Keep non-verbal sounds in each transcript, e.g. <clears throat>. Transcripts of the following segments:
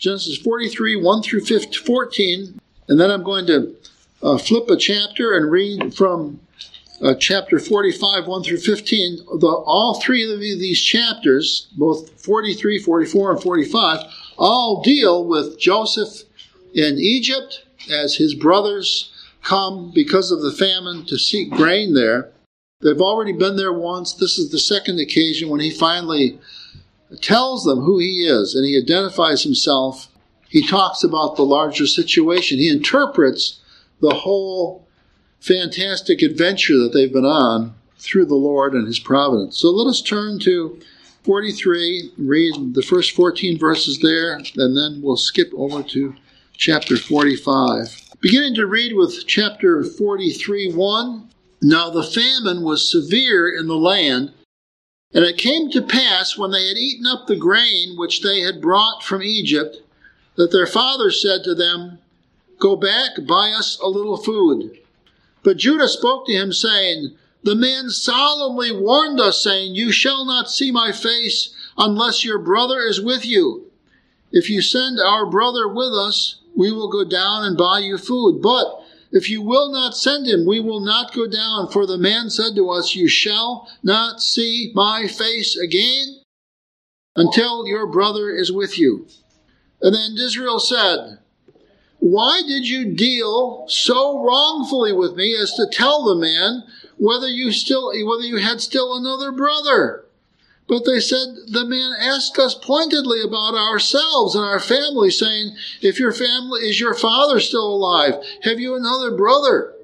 Genesis 43, 1 through 15, 14. And then I'm going to uh, flip a chapter and read from uh, chapter 45, 1 through 15. The, all three of these chapters, both 43, 44, and 45, all deal with Joseph in Egypt as his brothers come because of the famine to seek grain there. They've already been there once. This is the second occasion when he finally tells them who he is and he identifies himself. He talks about the larger situation. He interprets the whole fantastic adventure that they've been on through the Lord and his providence. So let us turn to 43, read the first 14 verses there, and then we'll skip over to chapter 45. Beginning to read with chapter 43 1. Now the famine was severe in the land, and it came to pass when they had eaten up the grain which they had brought from Egypt, that their father said to them, Go back, buy us a little food. But Judah spoke to him, saying, The man solemnly warned us, saying, You shall not see my face unless your brother is with you. If you send our brother with us, we will go down and buy you food. But if you will not send him, we will not go down. For the man said to us, You shall not see my face again until your brother is with you. And then Israel said, Why did you deal so wrongfully with me as to tell the man whether you still whether you had still another brother? But they said, The man asked us pointedly about ourselves and our family, saying, If your family is your father still alive, have you another brother?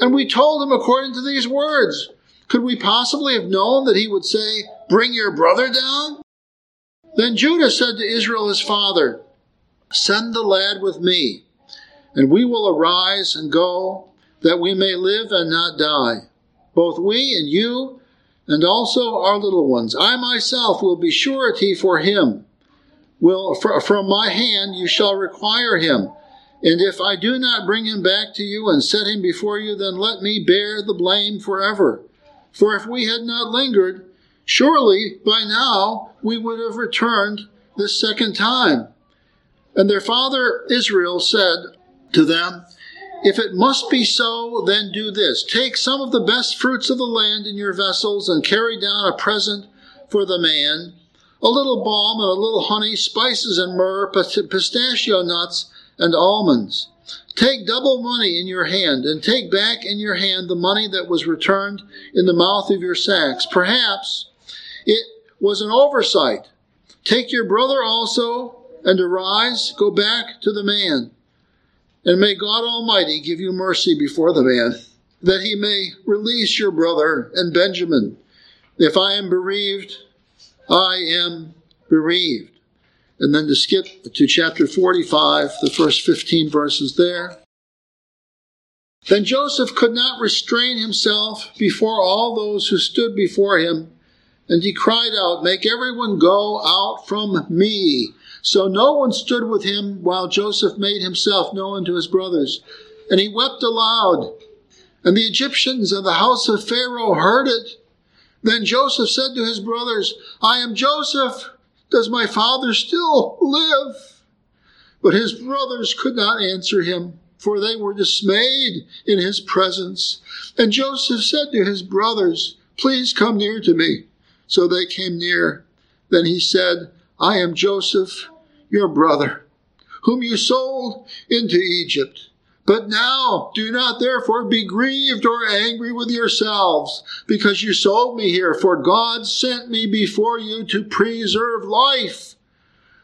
And we told him according to these words. Could we possibly have known that he would say, Bring your brother down? Then Judah said to Israel his father, Send the lad with me, and we will arise and go, that we may live and not die, both we and you and also our little ones. I myself will be surety for him. Will from my hand you shall require him. And if I do not bring him back to you and set him before you, then let me bear the blame forever. For if we had not lingered, surely by now we would have returned the second time. And their father Israel said to them, if it must be so, then do this. Take some of the best fruits of the land in your vessels and carry down a present for the man a little balm and a little honey, spices and myrrh, pistachio nuts and almonds. Take double money in your hand, and take back in your hand the money that was returned in the mouth of your sacks. Perhaps it was an oversight. Take your brother also, and arise, go back to the man. And may God Almighty give you mercy before the man, that he may release your brother and Benjamin. If I am bereaved, I am bereaved. And then to skip to chapter 45, the first 15 verses there. Then Joseph could not restrain himself before all those who stood before him, and he cried out, Make everyone go out from me. So no one stood with him while Joseph made himself known to his brothers. And he wept aloud. And the Egyptians of the house of Pharaoh heard it. Then Joseph said to his brothers, I am Joseph. Does my father still live? But his brothers could not answer him, for they were dismayed in his presence. And Joseph said to his brothers, Please come near to me. So they came near. Then he said, I am Joseph your brother, whom you sold into Egypt. But now do not therefore be grieved or angry with yourselves, because you sold me here, for God sent me before you to preserve life.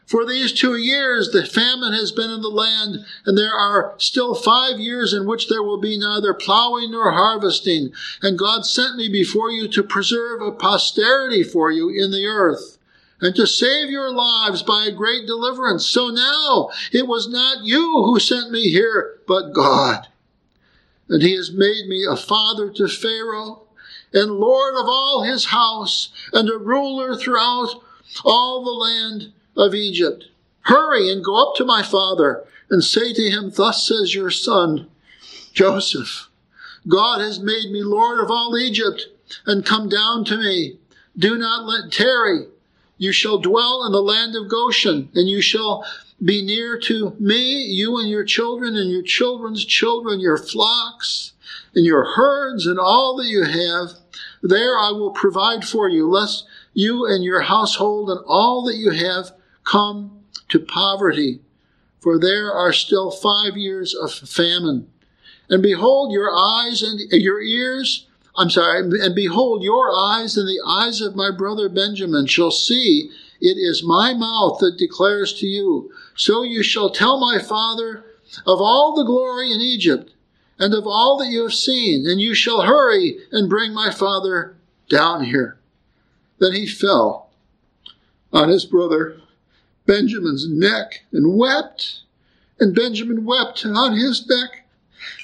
For these two years the famine has been in the land, and there are still five years in which there will be neither plowing nor harvesting. And God sent me before you to preserve a posterity for you in the earth and to save your lives by a great deliverance. So now it was not you who sent me here, but God. And he has made me a father to Pharaoh and Lord of all his house and a ruler throughout all the land of Egypt. Hurry and go up to my father and say to him, Thus says your son, Joseph, God has made me Lord of all Egypt and come down to me. Do not let tarry you shall dwell in the land of Goshen, and you shall be near to me, you and your children and your children's children, your flocks and your herds and all that you have. There I will provide for you, lest you and your household and all that you have come to poverty. For there are still five years of famine. And behold, your eyes and your ears, I'm sorry, and behold, your eyes and the eyes of my brother Benjamin shall see it is my mouth that declares to you. So you shall tell my father of all the glory in Egypt and of all that you have seen, and you shall hurry and bring my father down here. Then he fell on his brother Benjamin's neck and wept, and Benjamin wept on his neck.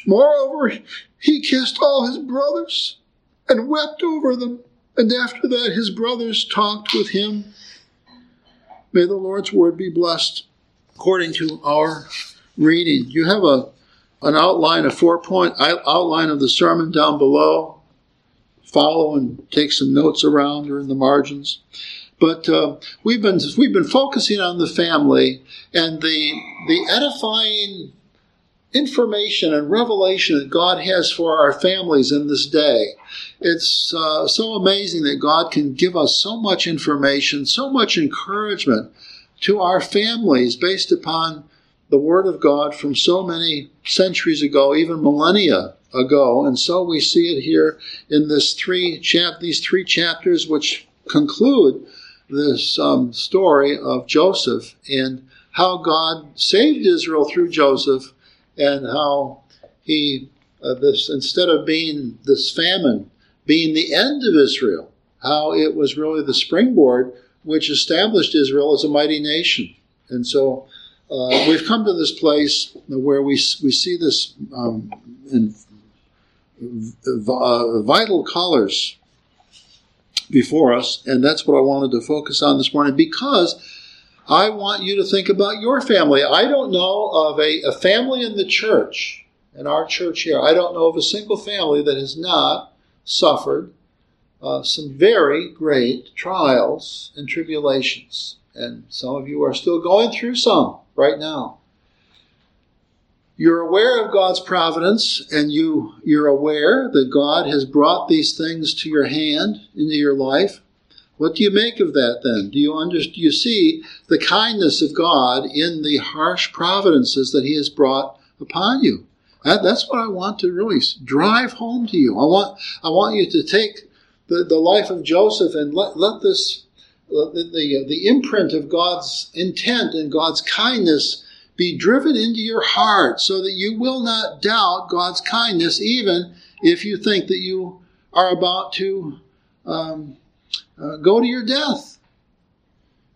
Moreover, he kissed all his brothers and wept over them. And after that, his brothers talked with him May the Lord's word be blessed according to our reading. You have a an outline, a four point outline of the sermon down below. Follow and take some notes around or in the margins. But uh, we've been we've been focusing on the family and the the edifying information and revelation that God has for our families in this day. It's uh, so amazing that God can give us so much information, so much encouragement to our families based upon the Word of God from so many centuries ago, even millennia ago. And so we see it here in this three chap- these three chapters, which conclude this um, story of Joseph and how God saved Israel through Joseph and how he uh, this instead of being this famine being the end of Israel, how it was really the springboard which established Israel as a mighty nation. And so uh, we've come to this place where we we see this um, in uh, vital colors before us, and that's what I wanted to focus on this morning because I want you to think about your family. I don't know of a, a family in the church, in our church here, I don't know of a single family that has not suffered uh, some very great trials and tribulations. And some of you are still going through some right now. You're aware of God's providence and you, you're aware that God has brought these things to your hand into your life. What do you make of that then? Do you understand, do you see the kindness of God in the harsh providences that He has brought upon you? That, that's what I want to really drive home to you. I want, I want you to take the, the life of Joseph and let, let this, the, the, the imprint of God's intent and God's kindness be driven into your heart so that you will not doubt God's kindness even if you think that you are about to um, uh, go to your death.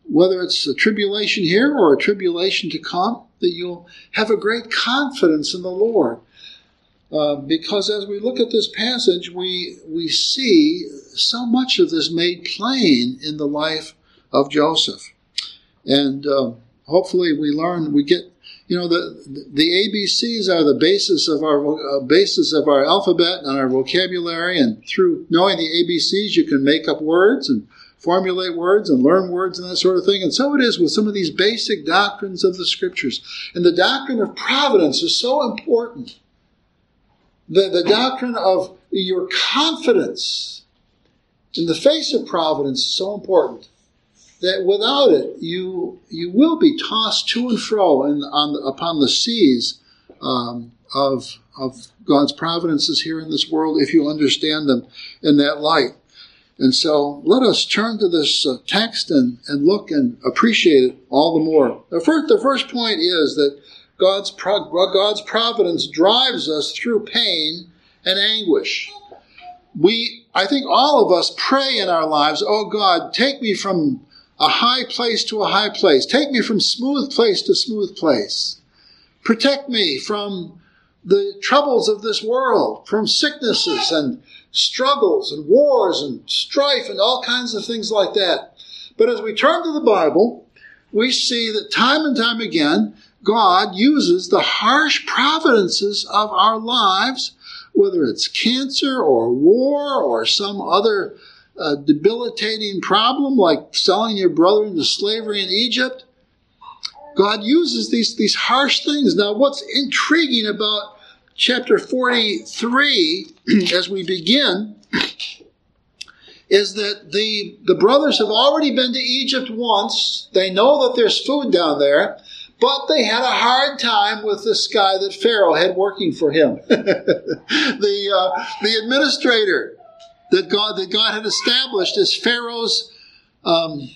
Whether it's a tribulation here or a tribulation to come, that you'll have a great confidence in the Lord. Uh, because as we look at this passage, we, we see so much of this made plain in the life of Joseph. And uh, hopefully we learn, we get, you know, the, the ABCs are the basis of our uh, basis of our alphabet and our vocabulary. And through knowing the ABCs, you can make up words and formulate words and learn words and that sort of thing. And so it is with some of these basic doctrines of the scriptures. And the doctrine of providence is so important. The, the doctrine of your confidence in the face of providence is so important that without it, you you will be tossed to and fro in, on, upon the seas um, of of God's providences here in this world if you understand them in that light. And so let us turn to this uh, text and, and look and appreciate it all the more. The first, the first point is that God's, pro- God's providence drives us through pain and anguish. We, I think all of us pray in our lives, oh God, take me from a high place to a high place. Take me from smooth place to smooth place. Protect me from the troubles of this world, from sicknesses and struggles and wars and strife and all kinds of things like that. But as we turn to the Bible, we see that time and time again, God uses the harsh providences of our lives, whether it's cancer or war or some other uh, debilitating problem like selling your brother into slavery in Egypt. God uses these, these harsh things. Now, what's intriguing about chapter 43 <clears throat> as we begin is that the, the brothers have already been to Egypt once. They know that there's food down there, but they had a hard time with this guy that Pharaoh had working for him. <laughs> the, uh, the administrator that God, that God had established as Pharaoh's um,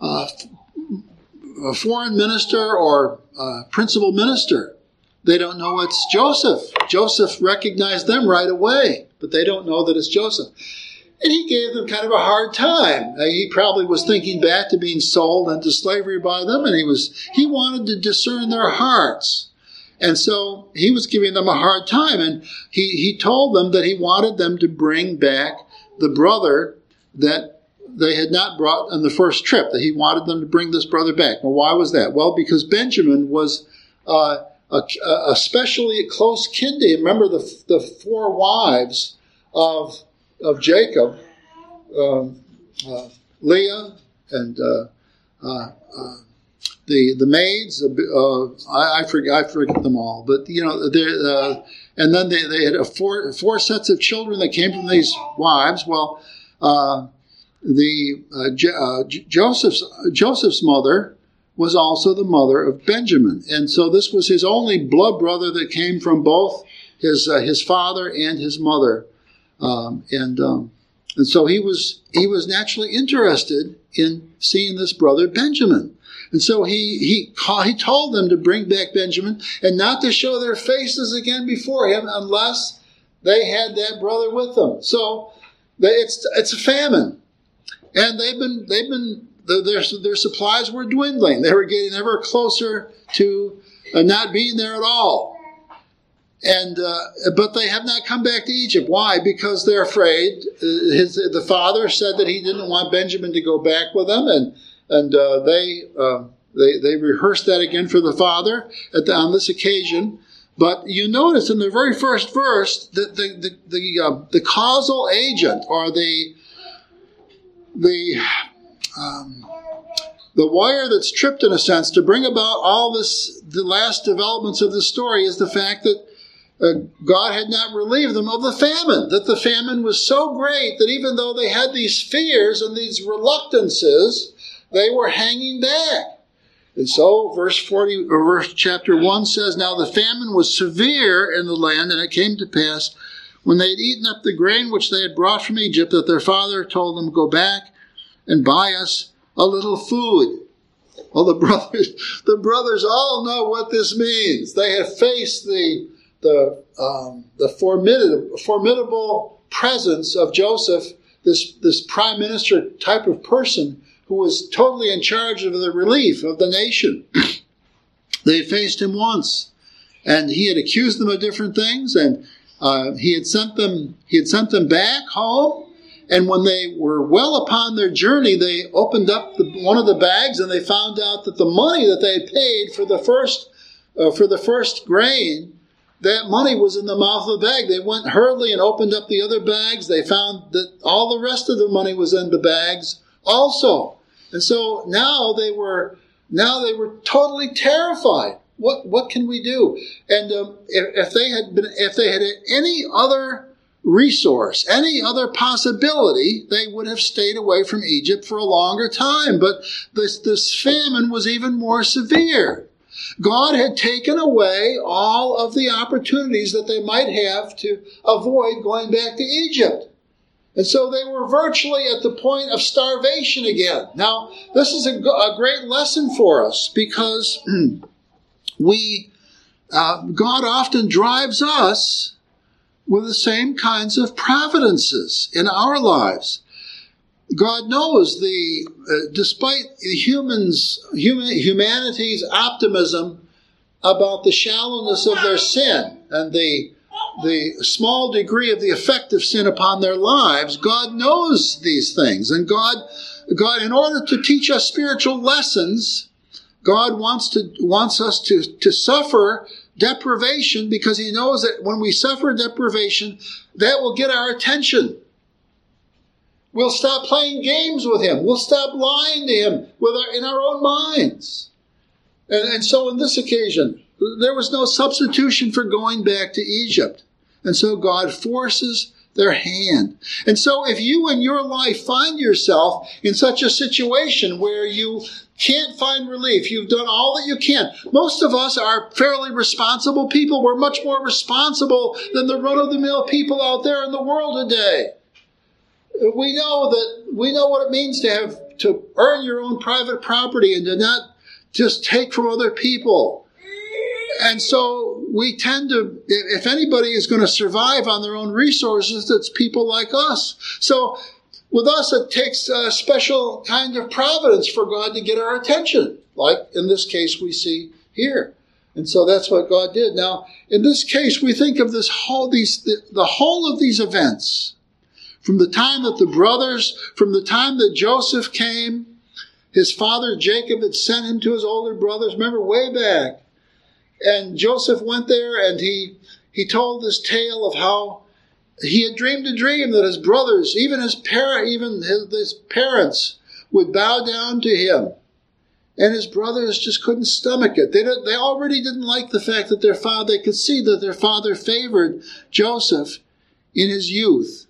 uh, foreign minister or uh, principal minister. They don't know it's Joseph. Joseph recognized them right away, but they don't know that it's Joseph. And he gave them kind of a hard time. Uh, he probably was thinking back to being sold into slavery by them, and he was he wanted to discern their hearts. And so he was giving them a hard time, and he, he told them that he wanted them to bring back the brother that they had not brought on the first trip, that he wanted them to bring this brother back. Well, why was that? Well, because Benjamin was uh, a, a, especially close kin to him. Remember the, the four wives of of Jacob, um, uh, Leah, and uh, uh, uh the the maids. Uh, I, I, forget I forget them all, but you know, uh, and then they, they had four four sets of children that came from these wives. Well, the J- Joseph's Joseph's mother was also the mother of Benjamin, and so this was his only blood brother that came from both his his father and his mother. Um, and um, and so he was he was naturally interested in seeing this brother Benjamin. And so he he call, he told them to bring back Benjamin and not to show their faces again before him unless they had that brother with them. So they, it's it's a famine, and they've been they've been their their supplies were dwindling. They were getting ever closer to uh, not being there at all and uh, but they have not come back to Egypt. Why? Because they're afraid. Uh, his the father said that he didn't want Benjamin to go back with them, and and uh, they uh, they they rehearsed that again for the father the, on this occasion. But you notice in the very first verse that the the the, uh, the causal agent or the the um, the wire that's tripped in a sense to bring about all this the last developments of the story is the fact that uh, God had not relieved them of the famine, that the famine was so great that even though they had these fears and these reluctances, they were hanging back. And so, verse 40, or verse chapter 1 says, Now the famine was severe in the land, and it came to pass, when they had eaten up the grain which they had brought from Egypt, that their father told them, Go back and buy us a little food. Well, the <laughs> brothers, the brothers all know what this means. They have faced the the, um, the formidable, formidable presence of Joseph, this, this prime minister type of person who was totally in charge of the relief of the nation. <clears throat> they faced him once, and he had accused them of different things, and uh, he had sent them he had sent them back home. And when they were well upon their journey, they opened up the, one of the bags and they found out that the money that they had paid for the first uh, for the first grain that money was in the mouth of the bag. They went hurriedly and opened up the other bags. They found that all the rest of the money was in the bags also. And so now they were now they were totally terrified. What what can we do? And um, if, if they had been if they had any other resource, any other possibility, they would have stayed away from Egypt for a longer time. But this this famine was even more severe. God had taken away all of the opportunities that they might have to avoid going back to Egypt. And so they were virtually at the point of starvation again. Now, this is a, a great lesson for us because <clears throat> we, uh, God often drives us with the same kinds of providences in our lives. God knows the, uh, despite humans, human, humanity's optimism about the shallowness of their sin and the, the small degree of the effect of sin upon their lives, God knows these things. And God, God, in order to teach us spiritual lessons, God wants to, wants us to, to suffer deprivation because He knows that when we suffer deprivation, that will get our attention. We'll stop playing games with him. We'll stop lying to him with our, in our own minds. And, and so on this occasion, there was no substitution for going back to Egypt. And so God forces their hand. And so if you in your life find yourself in such a situation where you can't find relief, you've done all that you can. Most of us are fairly responsible people. We're much more responsible than the run of the mill people out there in the world today. We know that we know what it means to have to earn your own private property and to not just take from other people. And so we tend to, if anybody is going to survive on their own resources, it's people like us. So with us, it takes a special kind of providence for God to get our attention, like in this case we see here. And so that's what God did. Now, in this case, we think of this whole, these, the, the whole of these events, from the time that the brothers, from the time that Joseph came, his father Jacob had sent him to his older brothers. Remember, way back, and Joseph went there and he, he told this tale of how he had dreamed a dream that his brothers, even his parent, even his, his parents, would bow down to him. And his brothers just couldn't stomach it. They, they already didn't like the fact that their father, they could see that their father favored Joseph in his youth.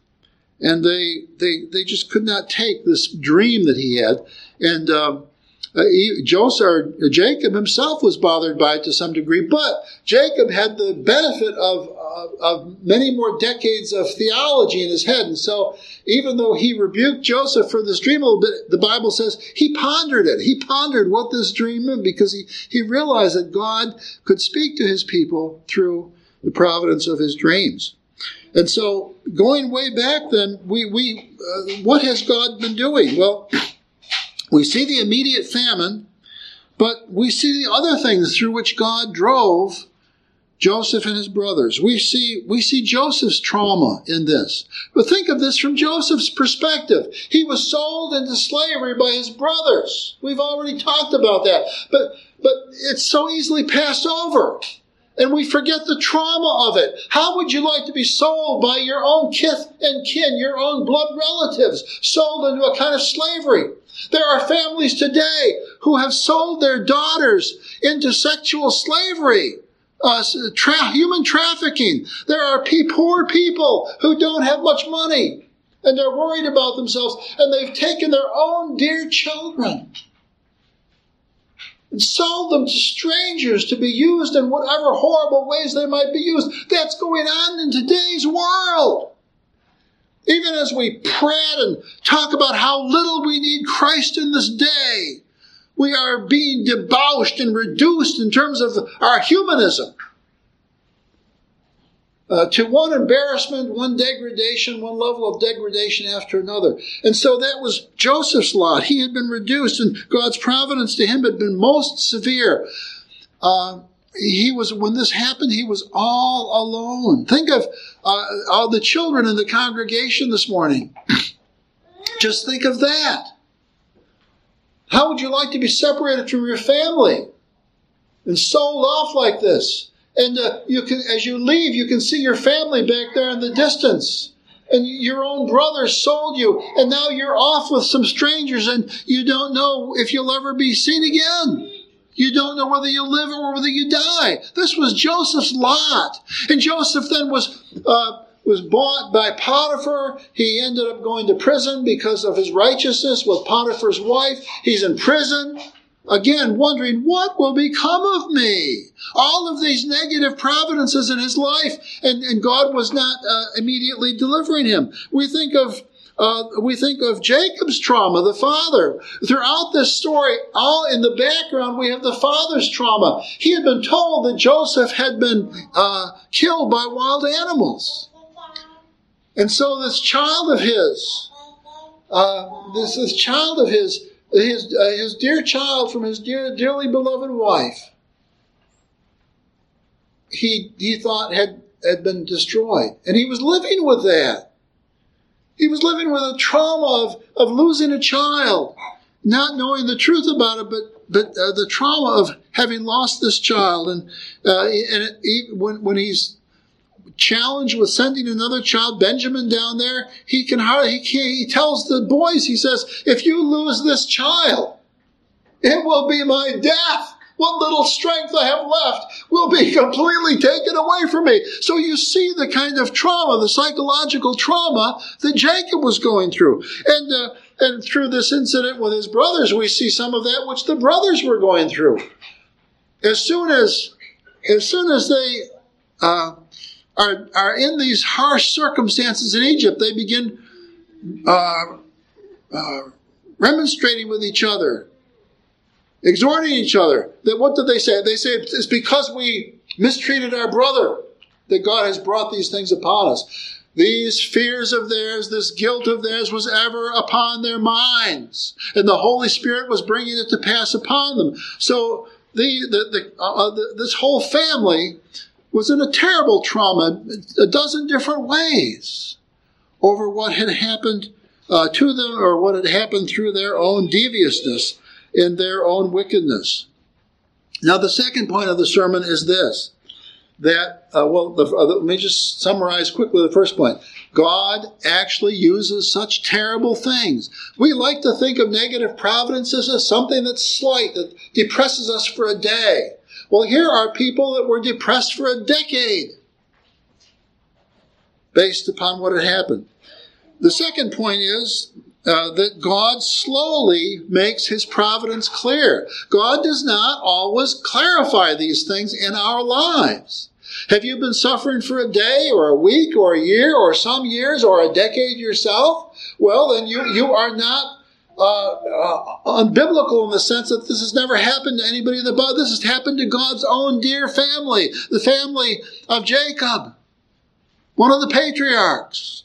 And they, they, they just could not take this dream that he had. And um, uh, he, Joseph, or Jacob himself was bothered by it to some degree, but Jacob had the benefit of, of, of many more decades of theology in his head. And so, even though he rebuked Joseph for this dream a little bit, the Bible says he pondered it. He pondered what this dream meant because he, he realized that God could speak to his people through the providence of his dreams. And so, going way back then, we, we uh, what has God been doing? Well, we see the immediate famine, but we see the other things through which God drove Joseph and his brothers. We see, we see Joseph's trauma in this. But think of this from Joseph's perspective. He was sold into slavery by his brothers. We've already talked about that. But, but it's so easily passed over. And we forget the trauma of it. How would you like to be sold by your own kith and kin, your own blood relatives, sold into a kind of slavery? There are families today who have sold their daughters into sexual slavery, uh, tra- human trafficking. There are pe- poor people who don't have much money and they're worried about themselves and they've taken their own dear children and sold them to strangers to be used in whatever horrible ways they might be used. That's going on in today's world. Even as we prat and talk about how little we need Christ in this day, we are being debauched and reduced in terms of our humanism. Uh, to one embarrassment, one degradation, one level of degradation after another. And so that was Joseph's lot. He had been reduced, and God's providence to him had been most severe. Uh, he was when this happened he was all alone. Think of uh, all the children in the congregation this morning. <clears throat> Just think of that. How would you like to be separated from your family and sold off like this? And uh, you can as you leave you can see your family back there in the distance. And your own brother sold you and now you're off with some strangers and you don't know if you'll ever be seen again you don't know whether you live or whether you die. This was Joseph's lot. And Joseph then was, uh, was bought by Potiphar. He ended up going to prison because of his righteousness with Potiphar's wife. He's in prison. Again, wondering what will become of me. All of these negative providences in his life, and, and God was not uh, immediately delivering him. We think of uh, we think of Jacob's trauma, the father. Throughout this story, all in the background, we have the father's trauma. He had been told that Joseph had been uh, killed by wild animals. And so this child of his, uh, this, this child of his, his, uh, his dear child from his dear, dearly beloved wife, he, he thought had, had been destroyed. And he was living with that. He was living with a trauma of, of losing a child, not knowing the truth about it, but, but uh, the trauma of having lost this child. And, uh, and it, when, when he's challenged with sending another child, Benjamin, down there, he can hardly, he, can't, he tells the boys, he says, if you lose this child, it will be my death. What little strength I have left will be <laughs> completely taken away from me. So you see the kind of trauma, the psychological trauma that Jacob was going through. And, uh, and through this incident with his brothers, we see some of that which the brothers were going through. As soon as, as soon as they, uh, are, are in these harsh circumstances in Egypt, they begin uh, uh, remonstrating with each other, exhorting each other. That what did they say? They say it's because we mistreated our brother that God has brought these things upon us. These fears of theirs, this guilt of theirs was ever upon their minds, and the Holy Spirit was bringing it to pass upon them. So the, the, the, uh, uh the this whole family was in a terrible trauma, a dozen different ways, over what had happened uh, to them or what had happened through their own deviousness in their own wickedness. Now, the second point of the sermon is this that, uh, well, the, uh, let me just summarize quickly the first point. God actually uses such terrible things. We like to think of negative providences as something that's slight, that depresses us for a day. Well, here are people that were depressed for a decade based upon what had happened. The second point is uh, that God slowly makes his providence clear. God does not always clarify these things in our lives. Have you been suffering for a day or a week or a year or some years or a decade yourself? Well, then you, you are not uh, uh, unbiblical in the sense that this has never happened to anybody in the Bible. This has happened to God's own dear family, the family of Jacob, one of the patriarchs.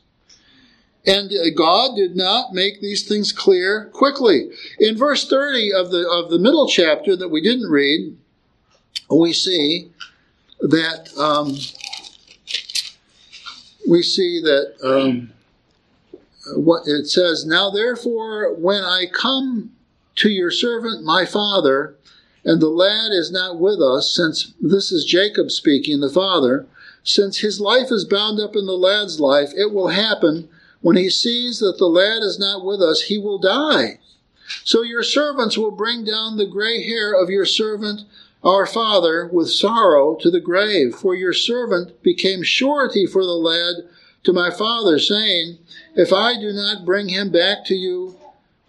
And uh, God did not make these things clear quickly. In verse 30 of the, of the middle chapter that we didn't read, we see that um, we see that um, what it says, Now therefore, when I come to your servant my father, and the lad is not with us, since this is Jacob speaking, the father, since his life is bound up in the lad's life, it will happen when he sees that the lad is not with us, he will die. So your servants will bring down the gray hair of your servant, our father, with sorrow to the grave. For your servant became surety for the lad to my father, saying, If I do not bring him back to you,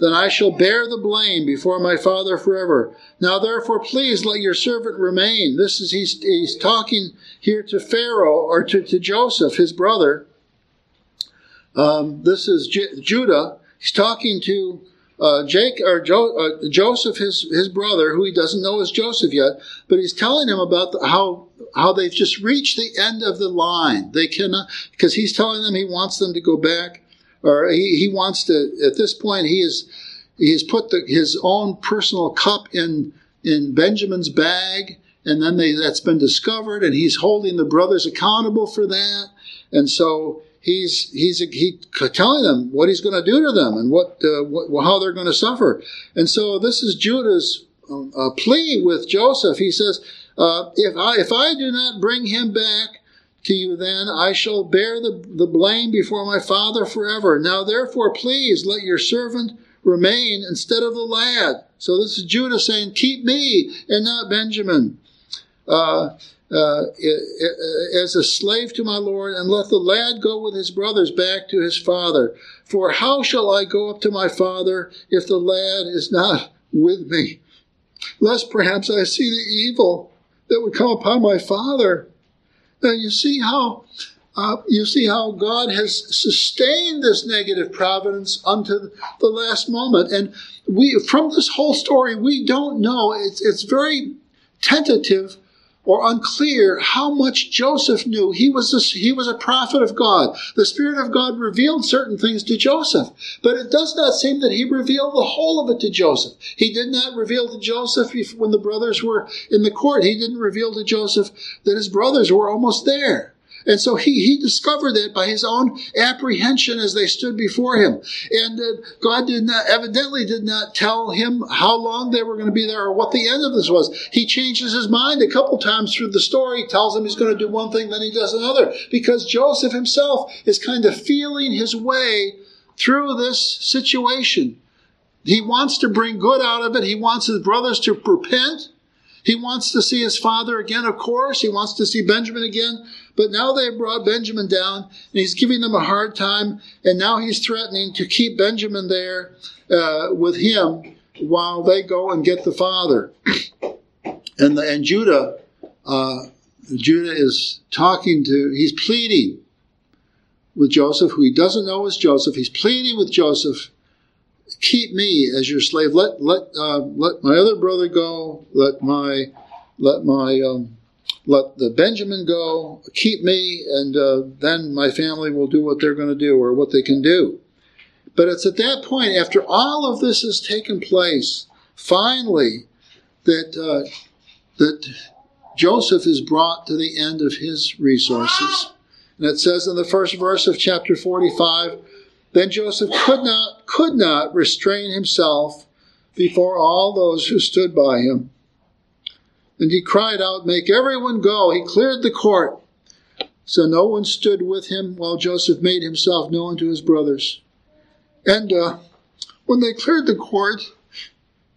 then I shall bear the blame before my father forever. Now therefore, please let your servant remain. This is, he's, he's talking here to Pharaoh, or to, to Joseph, his brother. Um, this is J- Judah. He's talking to uh, Jake or jo- uh, Joseph, his his brother, who he doesn't know is Joseph yet, but he's telling him about the, how how they've just reached the end of the line. They cannot because he's telling them he wants them to go back, or he, he wants to. At this point, he is he has put the, his own personal cup in in Benjamin's bag, and then they, that's been discovered, and he's holding the brothers accountable for that, and so he's he's he telling them what he's going to do to them and what, uh, what how they're going to suffer. And so this is Judah's um, uh, plea with Joseph. He says, uh, "If I if I do not bring him back." To you, then I shall bear the, the blame before my father forever. Now, therefore, please let your servant remain instead of the lad. So, this is Judah saying, Keep me and not Benjamin. Uh, uh, as a slave to my Lord, and let the lad go with his brothers back to his father. For how shall I go up to my father if the lad is not with me? Lest perhaps I see the evil that would come upon my father. Now you see how uh, you see how God has sustained this negative providence unto the last moment, and we from this whole story we don't know. It's it's very tentative or unclear how much Joseph knew. He was, a, he was a prophet of God. The Spirit of God revealed certain things to Joseph, but it does not seem that he revealed the whole of it to Joseph. He did not reveal to Joseph when the brothers were in the court. He didn't reveal to Joseph that his brothers were almost there. And so he, he discovered that by his own apprehension as they stood before him. And uh, God did not, evidently did not tell him how long they were going to be there or what the end of this was. He changes his mind a couple times through the story, he tells him he's going to do one thing, then he does another, because Joseph himself is kind of feeling his way through this situation. He wants to bring good out of it. He wants his brothers to repent. He wants to see his father again, of course. He wants to see Benjamin again. But now they've brought Benjamin down, and he's giving them a hard time. And now he's threatening to keep Benjamin there uh, with him while they go and get the father. <clears throat> and, the, and Judah, uh, Judah is talking to, he's pleading with Joseph, who he doesn't know is Joseph. He's pleading with Joseph, keep me as your slave. Let let uh, let my other brother go. Let my let my um, let the Benjamin go. Keep me, and uh, then my family will do what they're going to do or what they can do. But it's at that point, after all of this has taken place, finally, that uh, that Joseph is brought to the end of his resources. And it says in the first verse of chapter 45, then Joseph could not could not restrain himself before all those who stood by him. And he cried out, Make everyone go. He cleared the court. So no one stood with him while Joseph made himself known to his brothers. And uh, when they cleared the court,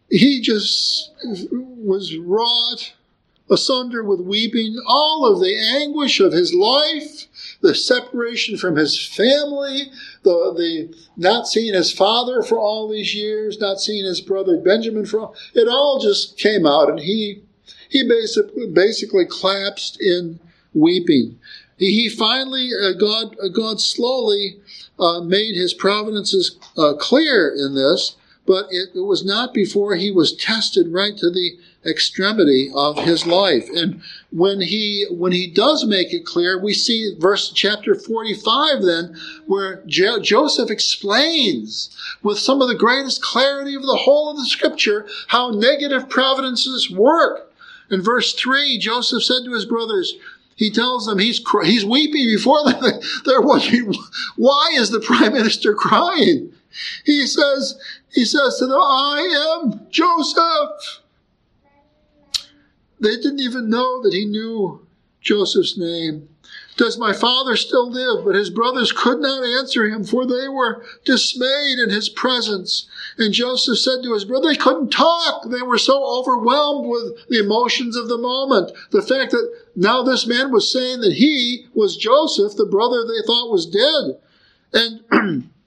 he just was wrought asunder with weeping, all of the anguish of his life, the separation from his family, the, the not seeing his father for all these years, not seeing his brother Benjamin for all, it all just came out and he he basically basically collapsed in weeping. He, finally uh, God uh, God slowly uh, made his providences uh, clear in this, but it, it, was not before he was tested right to the extremity of his life. And when he when he does make it clear, we see verse chapter 45 then where jo- Joseph explains with some of the greatest clarity of the whole of the scripture how negative providences work. In verse 3, Joseph said to his brothers, he tells them he's he's weeping before them. <laughs> They're wondering why is the prime minister crying? He says he says to them, "I am Joseph." They didn't even know that he knew Joseph's name. Does my father still live? But his brothers could not answer him, for they were dismayed in his presence. And Joseph said to his brother, they couldn't talk. They were so overwhelmed with the emotions of the moment. The fact that now this man was saying that he was Joseph, the brother they thought was dead. And <clears throat>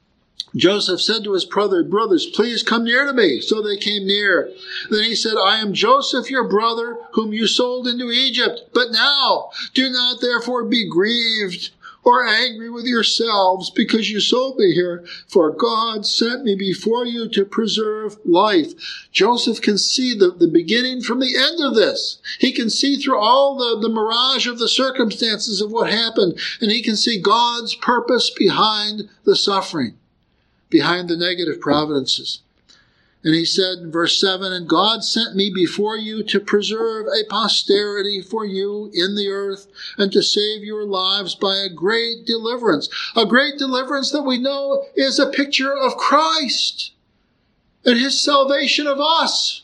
Joseph said to his brother, brothers, please come near to me. So they came near. Then he said, I am Joseph, your brother, whom you sold into Egypt. But now do not therefore be grieved or angry with yourselves because you sold me here, for God sent me before you to preserve life. Joseph can see the, the beginning from the end of this. He can see through all the, the mirage of the circumstances of what happened, and he can see God's purpose behind the suffering behind the negative providences. And he said in verse 7 And God sent me before you to preserve a posterity for you in the earth and to save your lives by a great deliverance. A great deliverance that we know is a picture of Christ and his salvation of us.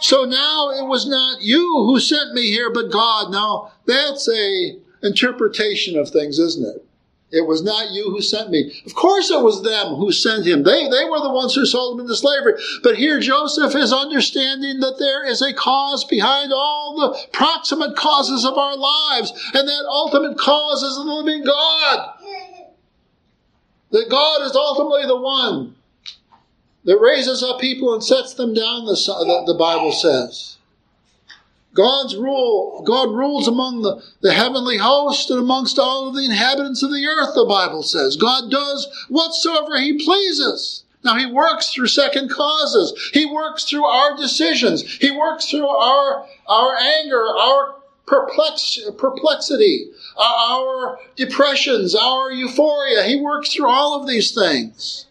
So now it was not you who sent me here, but God. Now that's a interpretation of things, isn't it? It was not you who sent me. Of course it was them who sent him. They, they were the ones who sold him into slavery. But here Joseph is understanding that there is a cause behind all the proximate causes of our lives. And that ultimate cause is the living God. That God is ultimately the one that raises up people and sets them down, the, the Bible says. God's rule, God rules among the, the heavenly host and amongst all of the inhabitants of the earth, the Bible says. God does whatsoever he pleases. Now he works through second causes. He works through our decisions. He works through our, our anger, our perplex, perplexity, uh, our depressions, our euphoria. He works through all of these things.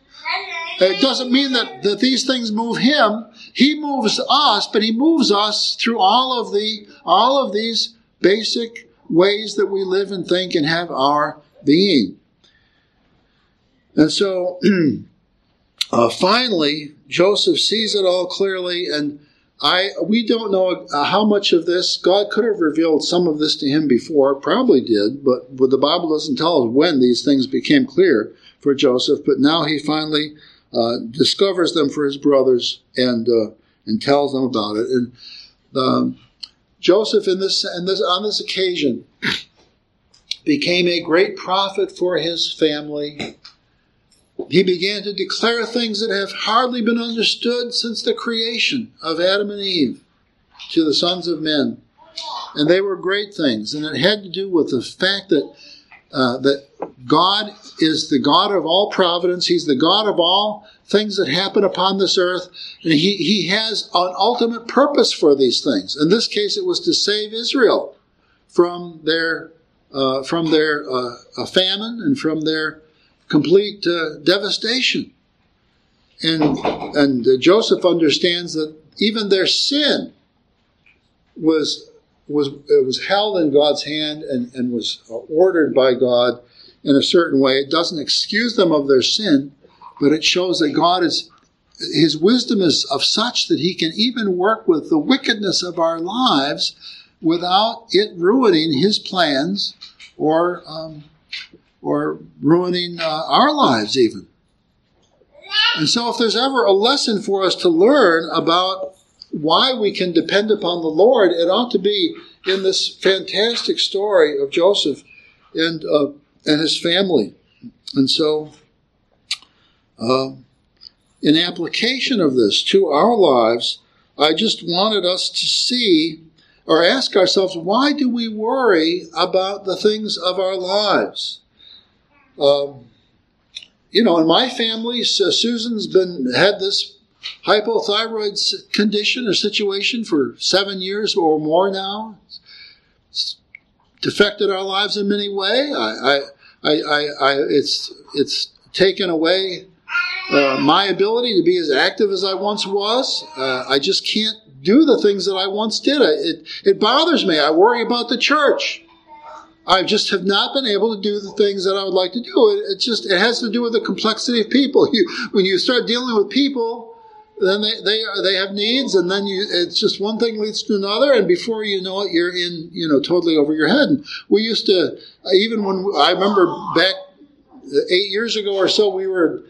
It doesn't mean that, that these things move him. He moves us, but he moves us through all of the all of these basic ways that we live and think and have our being. And so <clears throat> uh, finally, Joseph sees it all clearly, and I we don't know uh, how much of this God could have revealed some of this to him before, probably did, but, but the Bible doesn't tell us when these things became clear for Joseph. But now he finally uh, discovers them for his brothers and uh, and tells them about it. And um, Joseph, in this, in this, on this occasion, <clears throat> became a great prophet for his family. He began to declare things that have hardly been understood since the creation of Adam and Eve to the sons of men. And they were great things. And it had to do with the fact that, uh, that God is the God of all providence. He's the God of all things that happen upon this earth. And he, he has an ultimate purpose for these things. In this case, it was to save Israel from their, uh, from their uh, famine and from their complete uh, devastation. And, and Joseph understands that even their sin was was it was held in God's hand and, and was ordered by God in a certain way. It doesn't excuse them of their sin, but it shows that God is his wisdom is of such that he can even work with the wickedness of our lives without it ruining his plans or um, or ruining uh, our lives even. And so, if there's ever a lesson for us to learn about why we can depend upon the Lord, it ought to be in this fantastic story of Joseph and uh, and his family. And so, uh, in application of this to our lives, I just wanted us to see or ask ourselves why do we worry about the things of our lives? Um, you know, in my family, Susan's been had this hypothyroid condition or situation for seven years or more now. It's affected our lives in many ways. I, I, I, I, it's it's taken away uh, my ability to be as active as I once was. Uh, I just can't do the things that I once did. It it bothers me. I worry about the church. I just have not been able to do the things that I would like to do. It, it just it has to do with the complexity of people. <laughs> You, when you start dealing with people, then they, they they have needs, and then you it's just one thing leads to another, and before you know it, you're in you know totally over your head. And we used to even when I remember back uh, eight years ago or so, we were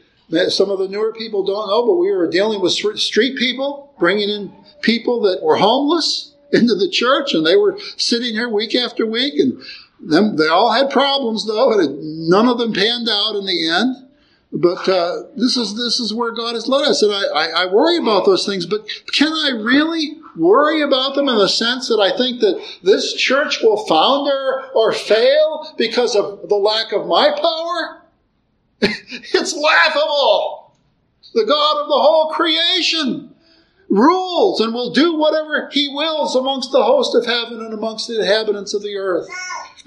some of the newer people don't know, but we were dealing with street people, bringing in people that were homeless into the church, and they were sitting here week after week, and them, they all had problems though, and none of them panned out in the end. But uh, this is this is where God has led us, and I, I, I worry about those things. But can I really worry about them in the sense that I think that this church will founder or fail because of the lack of my power? <laughs> it's laughable. The God of the whole creation rules and will do whatever he wills amongst the host of heaven and amongst the inhabitants of the earth.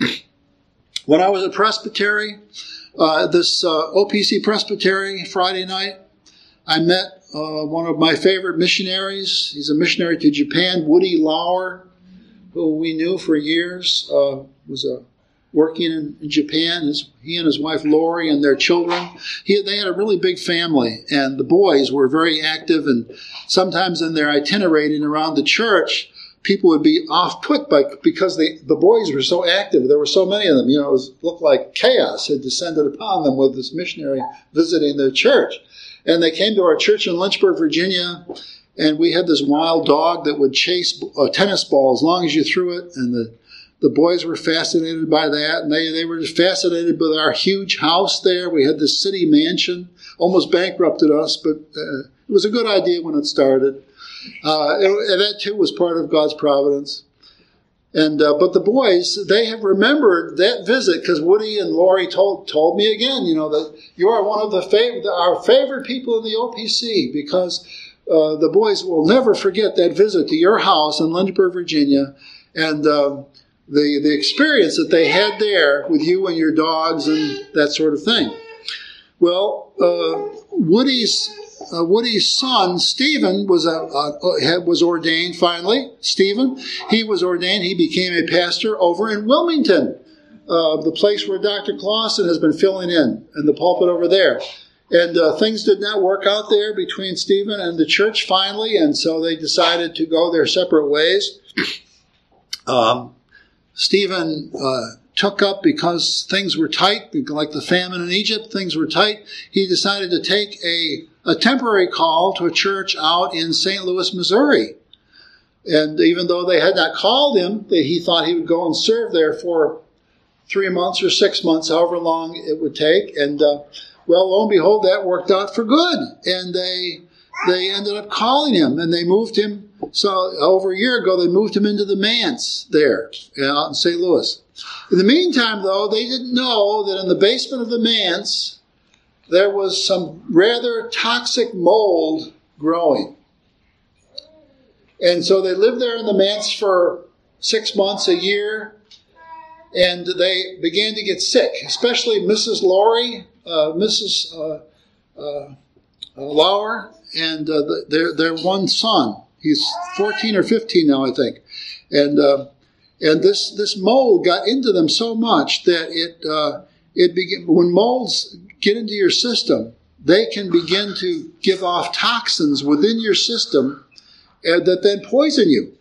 <clears throat> when I was at Presbytery, uh, this uh, OPC Presbytery Friday night, I met uh, one of my favorite missionaries. He's a missionary to Japan, Woody Lauer, who we knew for years, uh, was a working in, in Japan. His, he and his wife Lori and their children. He, they had a really big family, and the boys were very active. And sometimes in their itinerating around the church, people would be off put by because the the boys were so active. There were so many of them. You know, it was, looked like chaos had descended upon them with this missionary visiting their church. And they came to our church in Lynchburg, Virginia, and we had this wild dog that would chase a tennis ball as long as you threw it, and the the boys were fascinated by that, and they, they were just fascinated with our huge house there. We had this city mansion, almost bankrupted us, but uh, it was a good idea when it started. Uh, and, that too was part of God's providence. And uh, but the boys, they have remembered that visit because Woody and Laurie told told me again, you know, that you are one of the fav- our favorite people in the OPC because uh, the boys will never forget that visit to your house in Lynchburg, Virginia, and um, the, the experience that they had there with you and your dogs and that sort of thing. Well, uh, Woody's uh, Woody's son Stephen was a, a, was ordained finally. Stephen, he was ordained. He became a pastor over in Wilmington, uh, the place where Dr. Clausen has been filling in, in the pulpit over there. And uh, things did not work out there between Stephen and the church finally, and so they decided to go their separate ways. <clears throat> Um, Stephen uh, took up because things were tight, like the famine in Egypt, things were tight. He decided to take a, a temporary call to a church out in St. Louis, Missouri. And even though they had not called him, he thought he would go and serve there for three months or six months, however long it would take. And uh, well, lo and behold, that worked out for good. And they they ended up calling him, and they moved him. So over a year ago, they moved him into the manse there out in St. Louis. In the meantime, though, they didn't know that in the basement of the manse there was some rather toxic mold growing. And so they lived there in the manse for six months, a year, and they began to get sick, especially Mrs. Laurie, uh, Mrs. Uh, uh, uh Lauer, and uh, their their one son. He's 14 or 15 now, I think, and uh, and this this mold got into them so much that it it began when molds get into your system, they can begin to give off toxins within your system that then poison you.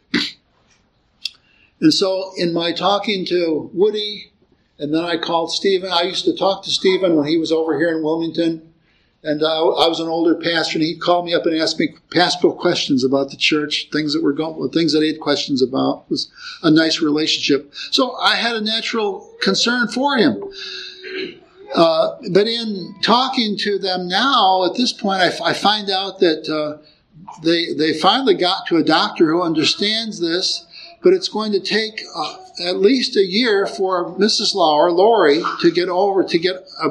And so, in my talking to Woody, and then I called Stephen. I used to talk to Stephen when he was over here in Wilmington, and uh, I was an older pastor, and he'd call me up and ask me pastoral questions about the church, things that were going, things that he had questions about. It was a nice relationship. So I had a natural concern for him. Uh, but in talking to them now, at this point, I, I find out that uh, they they finally got to a doctor who understands this but it's going to take uh, at least a year for Mrs. Lauer, Lori, to get over, to get uh,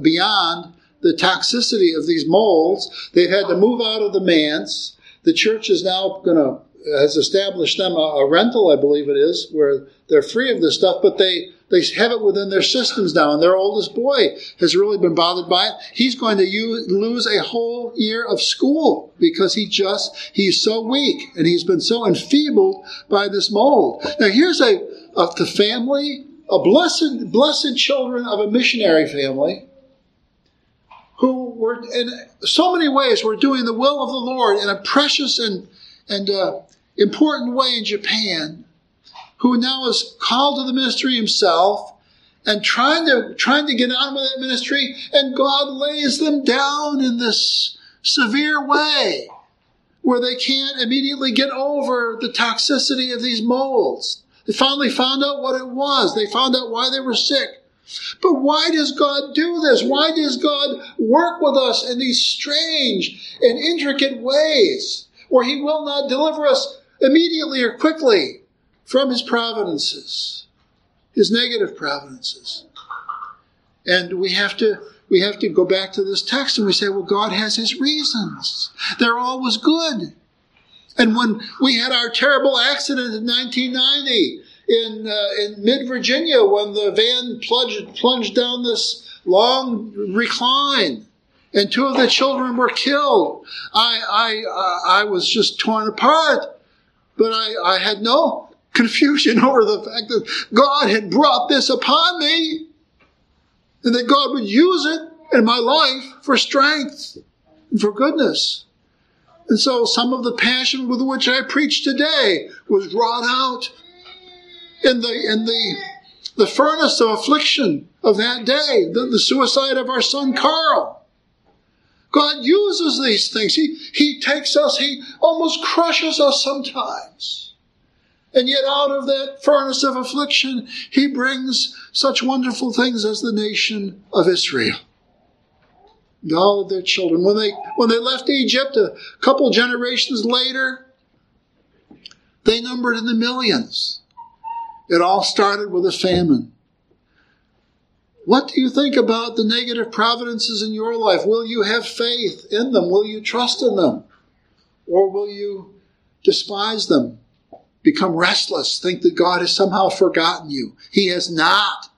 beyond the toxicity of these molds. They've had to move out of the manse. The church is now going to has established them a, a, rental, I believe it is, where they're free of this stuff, but they they have it within their systems now, and their oldest boy has really been bothered by it. He's going to use, lose a whole year of school because he just, he's so weak and he's been so enfeebled by this mold. Now here's a, of the family, a blessed, blessed children of a missionary family who were in so many ways were doing the will of the Lord in a precious and, and uh, important way in Japan who now is called to the ministry himself and trying to trying to get on with that ministry, and God lays them down in this severe way where they can't immediately get over the toxicity of these molds. They finally found out what it was. They found out why they were sick. But why does God do this? Why does God work with us in these strange and intricate ways where He will not deliver us immediately or quickly? from his providences, his negative providences. And we have to we have to go back to this text and we say, well, God has his reasons. They're always good. And when we had our terrible accident in 1990 in, uh, in mid Virginia, when the van plunged, plunged down this long recline, and two of the children were killed, I, I, uh, I was just torn apart. But I, I had no <laughs> confusion over the fact that God had brought this upon me and that God would use it in my life for strength and for goodness. And so some of the passion with which I preach today was wrought out in the, in the, the furnace of affliction of that day, the, the suicide of our son Carl. God uses these things. He, he takes us, He almost crushes us sometimes. And yet, out of that furnace of affliction, he brings such wonderful things as the nation of Israel. And all of their children. When they, when they left Egypt a couple generations later, they numbered in the millions. It all started with a famine. What do you think about the negative providences in your life? Will you have faith in them? Will you trust in them? Or will you despise them? become restless, think that God has somehow forgotten you. He has not.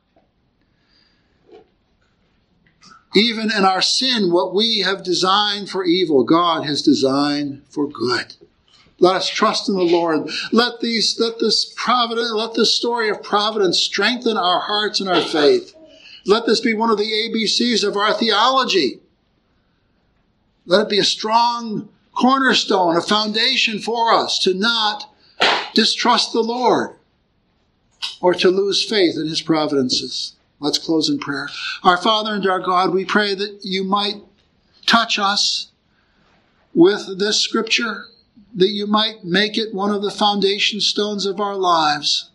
Even in our sin, what we have designed for evil, God has designed for good. Let us trust in the Lord. Let these, let this providence, let this story of providence strengthen our hearts and our faith. Let this be one of the ABCs of our theology. Let it be a strong cornerstone, a foundation for us to not distrust the Lord. or to lose faith in his providences. Let's close in prayer. Our Father and our God, we pray that you might touch us with this scripture, that you might make it one of the foundation stones of our lives,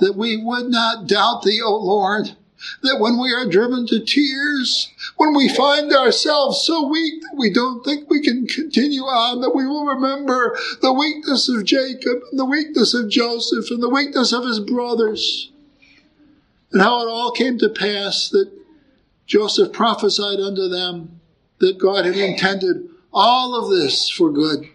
that we would not doubt thee, O Lord, that when we are driven to tears, when we find ourselves so weak that we don't think we can continue on, that we will remember the weakness of Jacob, and the weakness of Joseph, and the weakness of his brothers, and how it all came to pass that Joseph prophesied unto them that God had intended all of this for good.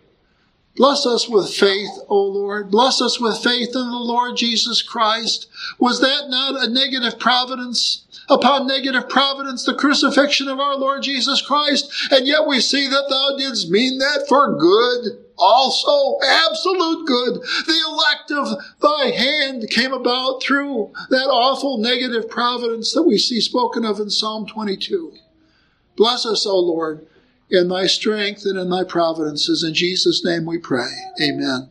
Bless us with faith, O Lord. Bless us with faith in the Lord Jesus Christ. Was that not a negative providence? Upon negative providence, the crucifixion of our Lord Jesus Christ. And yet we see that thou didst mean that for good also. Absolute good. The elect of thy hand came about through that awful negative providence that we see spoken of in Psalm 22. Bless us, O Lord in thy strength and in thy providences. In Jesus' name we pray. Amen.